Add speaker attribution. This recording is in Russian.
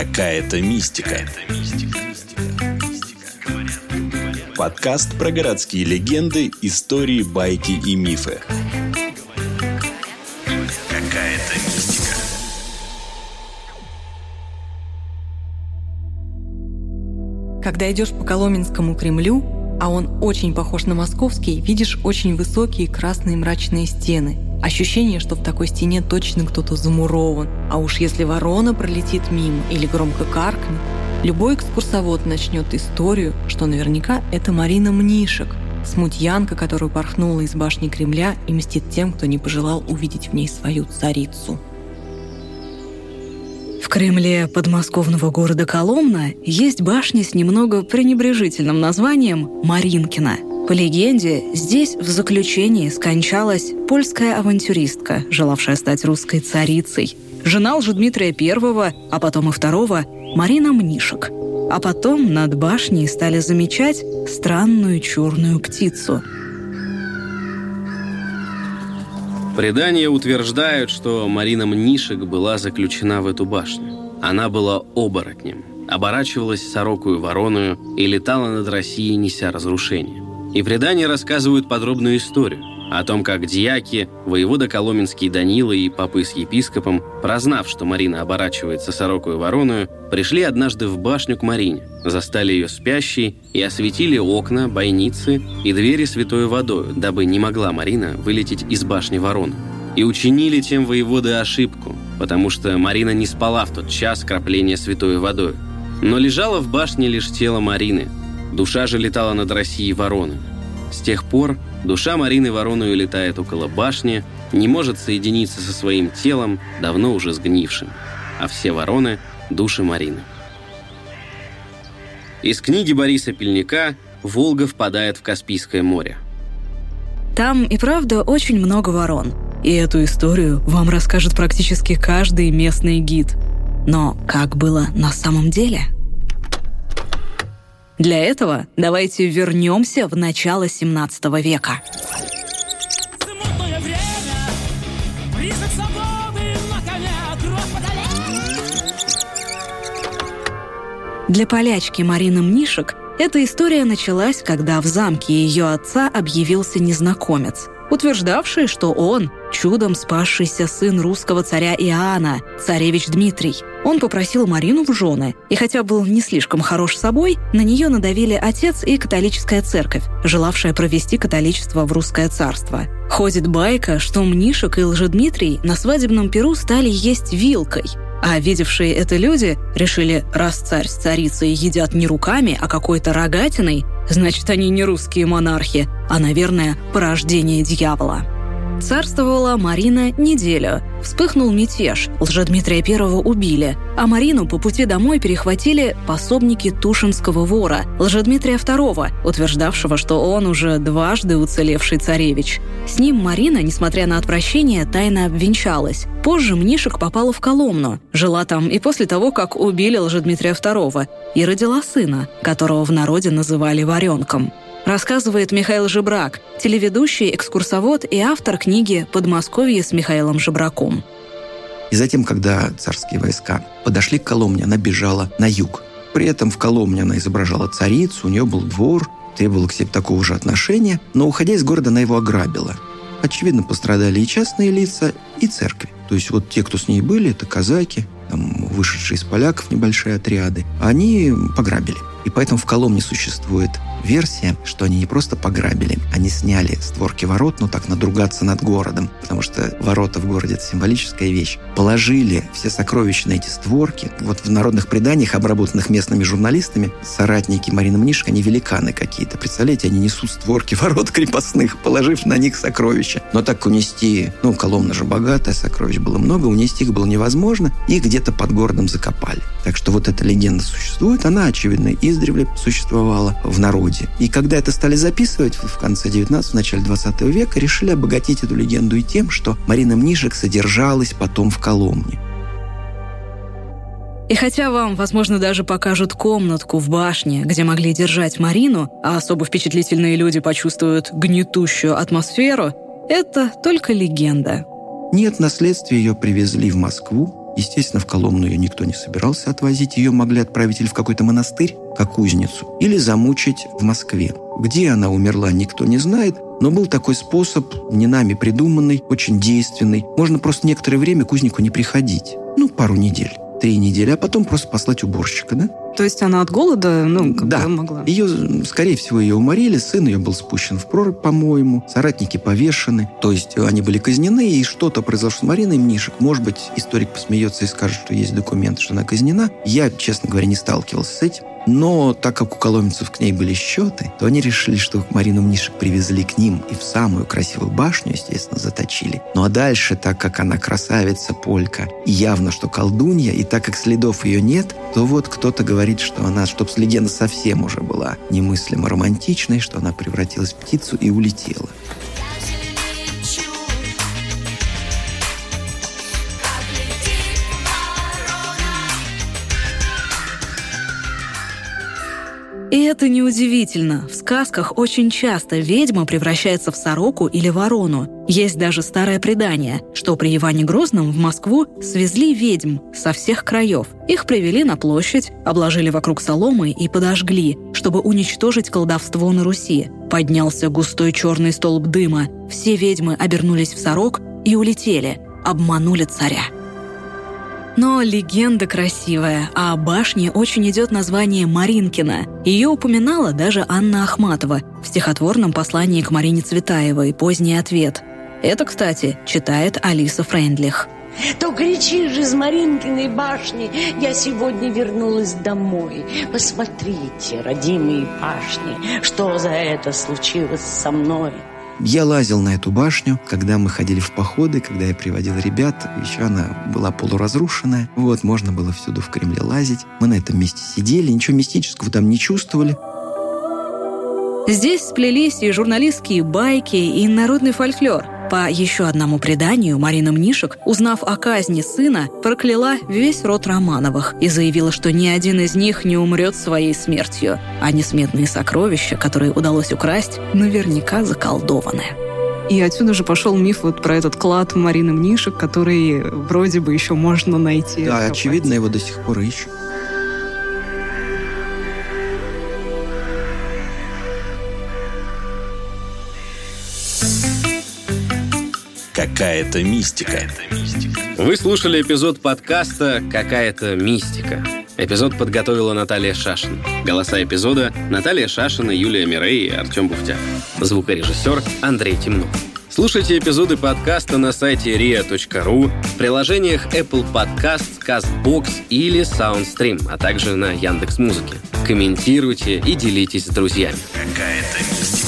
Speaker 1: Какая-то мистика. Подкаст про городские легенды, истории, байки и мифы. Какая-то мистика.
Speaker 2: Когда идешь по Коломенскому Кремлю, а он очень похож на московский, видишь очень высокие красные мрачные стены. Ощущение, что в такой стене точно кто-то замурован. А уж если ворона пролетит мимо или громко каркнет, любой экскурсовод начнет историю, что наверняка это Марина Мнишек, смутьянка, которую порхнула из башни Кремля и мстит тем, кто не пожелал увидеть в ней свою царицу.
Speaker 3: В Кремле подмосковного города Коломна есть башня с немного пренебрежительным названием Маринкина. По легенде, здесь в заключении скончалась польская авантюристка, желавшая стать русской царицей. Жена Лжедмитрия I, а потом и второго, Марина Мнишек. А потом над башней стали замечать странную черную птицу –
Speaker 4: Предания утверждают, что Марина Мнишек была заключена в эту башню. Она была оборотнем, оборачивалась сорокую вороную и летала над Россией, неся разрушение. И предания рассказывают подробную историю о том, как дьяки, воевода Коломенский Данила и попы с епископом, прознав, что Марина оборачивается сорокую вороную, пришли однажды в башню к Марине, застали ее спящей и осветили окна, бойницы и двери святой водою, дабы не могла Марина вылететь из башни ворон. И учинили тем воеводы ошибку, потому что Марина не спала в тот час крапления святой водой. Но лежала в башне лишь тело Марины, душа же летала над Россией вороны. С тех пор душа Марины Вороною летает около башни, не может соединиться со своим телом, давно уже сгнившим. А все вороны – души Марины. Из книги Бориса Пельника «Волга впадает в Каспийское море».
Speaker 3: Там и правда очень много ворон. И эту историю вам расскажет практически каждый местный гид. Но как было на самом деле – для этого давайте вернемся в начало 17 века. Для полячки Марины Мнишек эта история началась, когда в замке ее отца объявился незнакомец – утверждавший, что он – чудом спасшийся сын русского царя Иоанна, царевич Дмитрий. Он попросил Марину в жены, и хотя был не слишком хорош собой, на нее надавили отец и католическая церковь, желавшая провести католичество в русское царство. Ходит байка, что Мнишек и Лжедмитрий на свадебном перу стали есть вилкой – а видевшие это люди решили, раз царь с царицей едят не руками, а какой-то рогатиной, значит, они не русские монархи, а, наверное, порождение дьявола. Царствовала Марина неделю. Вспыхнул мятеж, Лжедмитрия I убили, а Марину по пути домой перехватили пособники Тушинского вора, Лжедмитрия II, утверждавшего, что он уже дважды уцелевший царевич. С ним Марина, несмотря на отвращение, тайно обвенчалась. Позже Мнишек попала в Коломну, жила там и после того, как убили Лжедмитрия II, и родила сына, которого в народе называли Варенком рассказывает Михаил Жебрак, телеведущий, экскурсовод и автор книги «Подмосковье с Михаилом Жебраком».
Speaker 5: И затем, когда царские войска подошли к Коломне, она бежала на юг. При этом в Коломне она изображала царицу, у нее был двор, требовала к себе такого же отношения, но, уходя из города, она его ограбила. Очевидно, пострадали и частные лица, и церкви. То есть вот те, кто с ней были, это казаки, там, вышедшие из поляков небольшие отряды, они пограбили. И поэтому в Коломне существует версия, что они не просто пограбили, они сняли створки ворот, ну так, надругаться над городом, потому что ворота в городе – это символическая вещь. Положили все сокровища на эти створки. Вот в народных преданиях, обработанных местными журналистами, соратники Марины Мнишек, они великаны какие-то. Представляете, они несут створки ворот крепостных, положив на них сокровища. Но так унести, ну, Коломна же богатая, сокровищ было много, унести их было невозможно, и где-то под городом закопали. Так что вот эта легенда существует, она, очевидно, издревле существовала в народе люди. И когда это стали записывать в конце 19 начале 20 века, решили обогатить эту легенду и тем, что Марина Мнишек содержалась потом в Коломне.
Speaker 3: И хотя вам, возможно, даже покажут комнатку в башне, где могли держать Марину, а особо впечатлительные люди почувствуют гнетущую атмосферу, это только легенда.
Speaker 5: Нет, наследствие ее привезли в Москву, Естественно, в Коломну ее никто не собирался отвозить. Ее могли отправить или в какой-то монастырь, как кузницу, или замучить в Москве. Где она умерла, никто не знает, но был такой способ, не нами придуманный, очень действенный. Можно просто некоторое время кузнику не приходить. Ну, пару недель три недели, а потом просто послать уборщика, да?
Speaker 2: То есть она от голода, ну, как
Speaker 5: да.
Speaker 2: могла?
Speaker 5: Ее, скорее всего, ее уморили, сын ее был спущен в прорубь, по-моему, соратники повешены, то есть они были казнены, и что-то произошло с Мариной Мнишек. Может быть, историк посмеется и скажет, что есть документы, что она казнена. Я, честно говоря, не сталкивался с этим. Но так как у коломенцев к ней были счеты, то они решили, что Марину Мнишек привезли к ним и в самую красивую башню, естественно, заточили. Ну а дальше, так как она красавица, полька, и явно, что колдунья, и так как следов ее нет, то вот кто-то говорит, что она, чтоб легенда совсем уже была немыслимо романтичной, что она превратилась в птицу и улетела.
Speaker 3: И это неудивительно. В сказках очень часто ведьма превращается в сороку или ворону. Есть даже старое предание, что при Иване Грозном в Москву свезли ведьм со всех краев. Их привели на площадь, обложили вокруг соломой и подожгли, чтобы уничтожить колдовство на Руси. Поднялся густой черный столб дыма. Все ведьмы обернулись в сорок и улетели. Обманули царя. Но легенда красивая, а башне очень идет название Маринкина. Ее упоминала даже Анна Ахматова в стихотворном послании к Марине Цветаевой «Поздний ответ». Это, кстати, читает Алиса Френдлих.
Speaker 6: То кричишь из Маринкиной башни, я сегодня вернулась домой. Посмотрите, родимые башни, что за это случилось со мной.
Speaker 5: Я лазил на эту башню, когда мы ходили в походы, когда я приводил ребят. Еще она была полуразрушенная. Вот, можно было всюду в Кремле лазить. Мы на этом месте сидели, ничего мистического там не чувствовали.
Speaker 3: Здесь сплелись и журналистские байки, и народный фольклор – по еще одному преданию, Марина Мнишек, узнав о казни сына, прокляла весь род Романовых и заявила, что ни один из них не умрет своей смертью, а несметные сокровища, которые удалось украсть, наверняка заколдованы.
Speaker 2: И отсюда же пошел миф вот про этот клад Марины Мнишек, который вроде бы еще можно найти.
Speaker 5: Да, очевидно, его до сих пор ищут.
Speaker 1: Какая-то мистика.
Speaker 4: Вы слушали эпизод подкаста «Какая-то мистика». Эпизод подготовила Наталья Шашин. Голоса эпизода — Наталья Шашина, Юлия Мирей и Артем Буфтяк. Звукорежиссер Андрей Темнов. Слушайте эпизоды подкаста на сайте ria.ru, в приложениях Apple Podcast, CastBox или SoundStream, а также на Яндекс.Музыке. Комментируйте и делитесь с друзьями.
Speaker 1: Какая-то мистика.